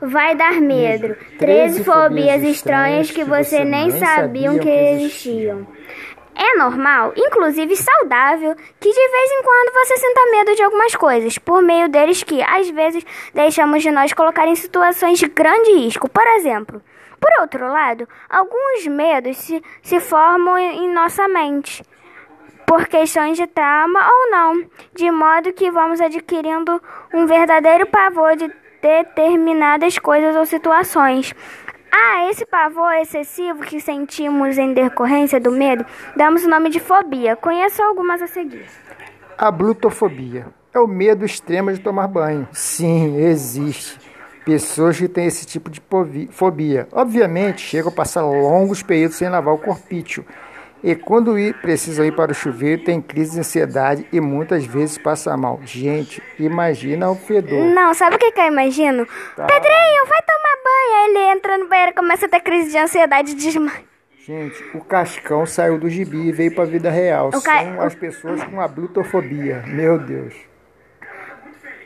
vai dar medo. 13 fobias estranhas que você nem sabiam que existiam. É normal, inclusive saudável, que de vez em quando você sinta medo de algumas coisas, por meio deles que, às vezes, deixamos de nós colocar em situações de grande risco. Por exemplo, por outro lado, alguns medos se, se formam em nossa mente por questões de trauma ou não, de modo que vamos adquirindo um verdadeiro pavor de determinadas coisas ou situações. Ah, esse pavor excessivo que sentimos em decorrência do medo, damos o nome de fobia. Conheço algumas a seguir. A blutofobia é o medo extremo de tomar banho. Sim, existe. Pessoas que têm esse tipo de fobia. Obviamente, chegam a passar longos períodos sem lavar o corpício e quando ir, precisam ir para o chuveiro, tem crise de ansiedade e muitas vezes passa mal. Gente, imagina o fedor. Não, sabe o que, que eu imagino? Tá. Pedrinho, vai tomar banho. Aí ele entra no banheiro e começa a ter crise de ansiedade e desmaia. Gente, o Cascão saiu do gibi e veio para a vida real. São as pessoas com a blutofobia. Meu Deus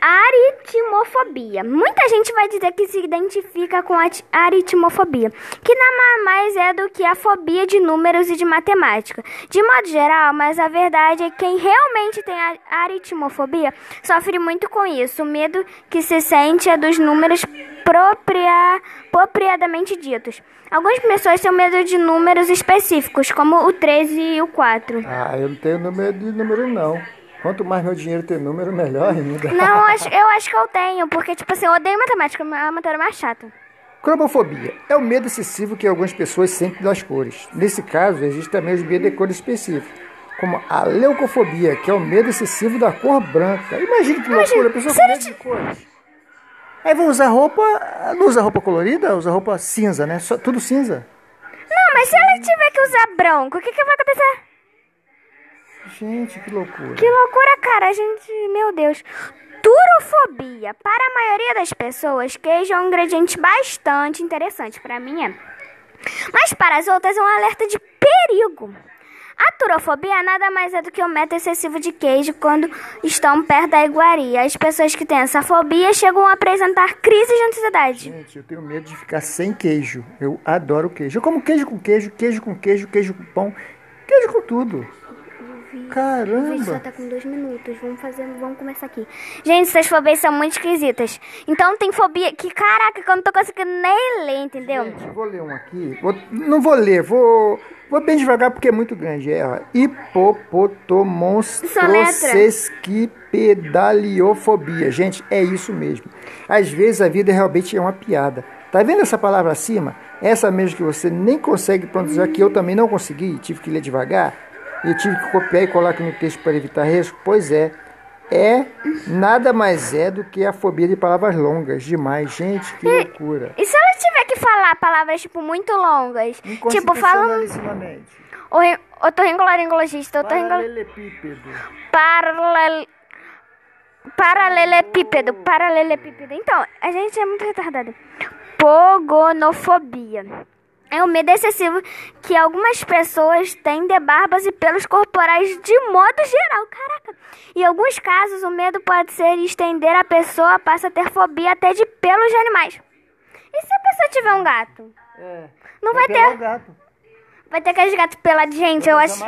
aritmofobia. Muita gente vai dizer que se identifica com a aritmofobia, que nada mais é do que a fobia de números e de matemática. De modo geral, mas a verdade é que quem realmente tem aritmofobia sofre muito com isso. O medo que se sente é dos números propria, propriamente ditos. Algumas pessoas têm medo de números específicos, como o 13 e o 4. Ah, eu não tenho medo de número não. Quanto mais meu dinheiro ter número, melhor ainda. Não, eu acho, eu acho que eu tenho, porque, tipo assim, eu odeio matemática, é a matéria mais chata. Cromofobia é o medo excessivo que algumas pessoas sentem das cores. Nesse caso, existe também os medos de cores específicos, como a leucofobia, que é o medo excessivo da cor branca. Imagina que loucura, a pessoa com medo de cores. Aí vão usar roupa, não usa roupa colorida, usa roupa cinza, né? Só, tudo cinza. Não, mas se ela tiver que usar branco, o que, que vai acontecer? Gente, que loucura. Que loucura, cara. A gente, meu Deus. Turofobia. Para a maioria das pessoas, queijo é um ingrediente bastante interessante. Para mim é. Mas para as outras é um alerta de perigo. A turofobia nada mais é do que o um medo excessivo de queijo quando estão perto da iguaria. As pessoas que têm essa fobia chegam a apresentar crises de ansiedade. Gente, eu tenho medo de ficar sem queijo. Eu adoro queijo. Eu como queijo com queijo, queijo com queijo, queijo com pão, queijo com tudo. Caramba! O vídeo só tá com dois minutos. Vamos fazer, vamos começar aqui. Gente, essas fobias são muito esquisitas. Então tem fobia que, caraca, que eu não tô conseguindo nem ler, entendeu? Gente, vou ler um aqui. Vou, não vou ler, vou. Vou bem devagar porque é muito grande. É. Hipopotomonstrosesquipedaliofobia. Gente, é isso mesmo. Às vezes a vida realmente é uma piada. Tá vendo essa palavra acima? Essa mesmo que você nem consegue pronunciar, que eu também não consegui, tive que ler devagar e tive que copiar e colar aqui no texto para evitar risco? Pois é. É nada mais é do que a fobia de palavras longas demais. Gente, que e, loucura. E se ela tiver que falar palavras, tipo, muito longas? Tipo, fala. O otorrinolaringologista. Paralelepípedo. Paralel... Paralelepípedo. Paralelepípedo. Então, a gente é muito retardado. Pogonofobia é o medo excessivo que algumas pessoas têm de barbas e pelos corporais de modo geral. Caraca! Em alguns casos, o medo pode ser estender a pessoa passa a ter fobia até de pelos de animais. E se a pessoa tiver um gato? É. Não vai, vai ter. Gato. Vai ter aqueles gatos pelados. Gente, eu acho.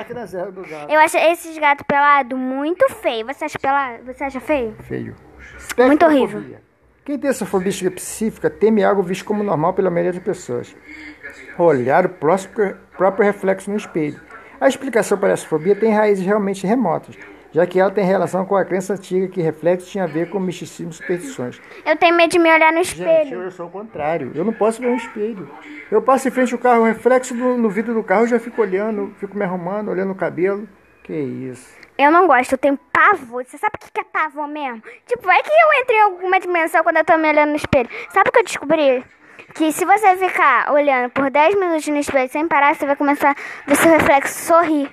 Eu acho esses gatos pelados muito feio. Você acha pelado? Você acha feio? Feio. Muito horrível. Quem tem essa fobia específica teme algo visto como normal pela maioria das pessoas olhar o próprio reflexo no espelho. A explicação para essa fobia tem raízes realmente remotas, já que ela tem relação com a crença antiga que reflexo tinha a ver com misticismo e superstições. Eu tenho medo de me olhar no espelho. Gente, eu sou o contrário. Eu não posso ver um espelho. Eu passo em frente ao carro, o reflexo no, no vidro do carro, eu já fico olhando, fico me arrumando, olhando o cabelo. Que isso. Eu não gosto, eu tenho pavor. Você sabe o que é pavor mesmo? Tipo, é que eu entrei em alguma dimensão quando eu tô me olhando no espelho. Sabe o que eu descobri? que se você ficar olhando por 10 minutos no espelho sem parar, você vai começar a ver seu reflexo sorrir.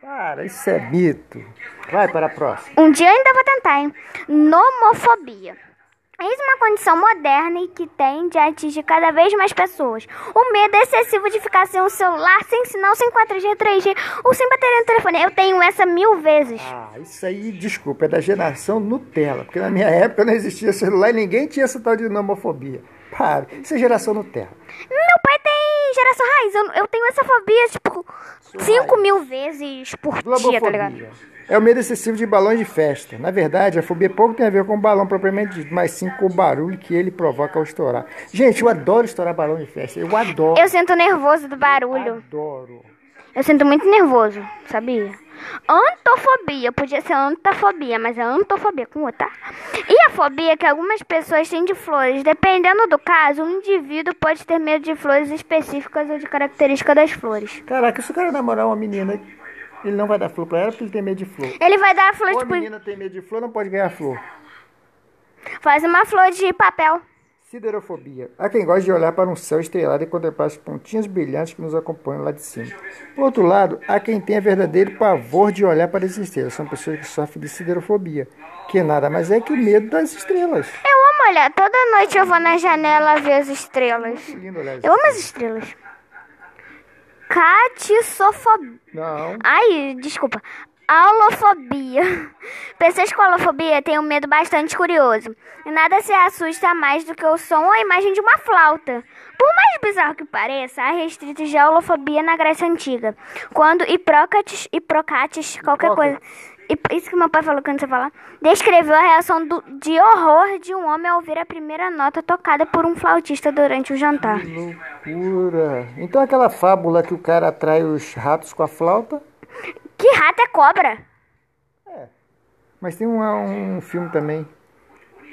Para, isso é mito. Vai para a próxima. Um dia eu ainda vou tentar, hein? Nomofobia. Eis uma condição moderna e que tende a atingir cada vez mais pessoas. O medo excessivo de ficar sem um celular, sem sinal, sem 4G, 3G ou sem bateria no telefone. Eu tenho essa mil vezes. Ah, isso aí, desculpa, é da geração Nutella. Porque na minha época não existia celular e ninguém tinha essa tal de nomofobia. Para, isso é geração Nutella. Meu pai tem geração raiz. Eu, eu tenho essa fobia, tipo, 5 mil vezes por dia, tá ligado? É o medo excessivo de balões de festa. Na verdade, a fobia pouco tem a ver com o balão propriamente dito, mas sim com o barulho que ele provoca ao estourar. Gente, eu adoro estourar balão de festa. Eu adoro. Eu sinto nervoso do barulho. Eu adoro. Eu sinto muito nervoso, sabia? Antofobia, podia ser antafobia, mas é antofobia com outra. E a fobia que algumas pessoas têm de flores. Dependendo do caso, um indivíduo pode ter medo de flores específicas ou de características das flores. Caraca, se o cara namorar uma menina ele não vai dar flor pra ela porque ele tem medo de flor. Ele vai dar flor Ou tipo. a menina tem medo de flor, não pode ganhar flor. Faz uma flor de papel. Siderofobia. Há quem gosta de olhar para um céu estrelado e contemplar as pontinhas brilhantes que nos acompanham lá de cima. Por outro lado, há quem tenha verdadeiro pavor de olhar para as estrelas. São pessoas que sofrem de siderofobia, que nada mais é que o medo das estrelas. Eu amo olhar. Toda noite eu vou na janela ver as estrelas. Lindo olhar as Eu amo as estrelas. Catissofobia. Não. Ai, desculpa. Aulofobia. Pessoas com aulofobia têm um medo bastante curioso. E nada se assusta mais do que o som ou a imagem de uma flauta. Por mais bizarro que pareça, há restritos de aulofobia na Grécia Antiga. Quando Hipócrates, Hipócrates, qualquer coisa... Isso que meu pai falou quando você falar. Descreveu a reação do- de horror de um homem ao ouvir a primeira nota tocada por um flautista durante o jantar. Que loucura. Então aquela fábula que o cara atrai os ratos com a flauta. Que rato é cobra? Mas tem um, um filme também.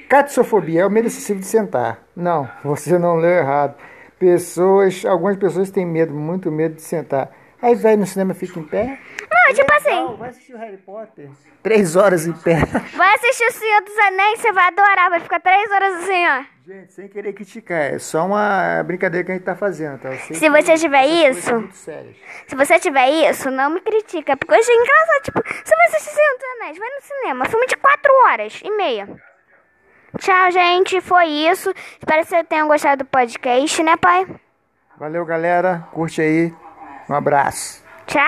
Catissofobia é o medo excessivo de sentar. Não, você não leu errado. Pessoas, algumas pessoas têm medo, muito medo de sentar. Aí vai no cinema e fica em pé. Não, tipo assim, vai assistir o Harry Potter. Três horas em pé. vai assistir o Senhor dos Anéis, você vai adorar, vai ficar três horas assim, ó. Gente, sem querer criticar, é só uma brincadeira que a gente tá fazendo, tá? Se você tiver isso-. Se você tiver isso, não me critica, porque hoje é engraçado, tipo, você assistir Senhor dos Anéis, vai no cinema, filme de quatro horas e meia. Tchau, gente, foi isso. Espero que você tenha gostado do podcast, né, pai? Valeu, galera. Curte aí. Um abraço. Tchau.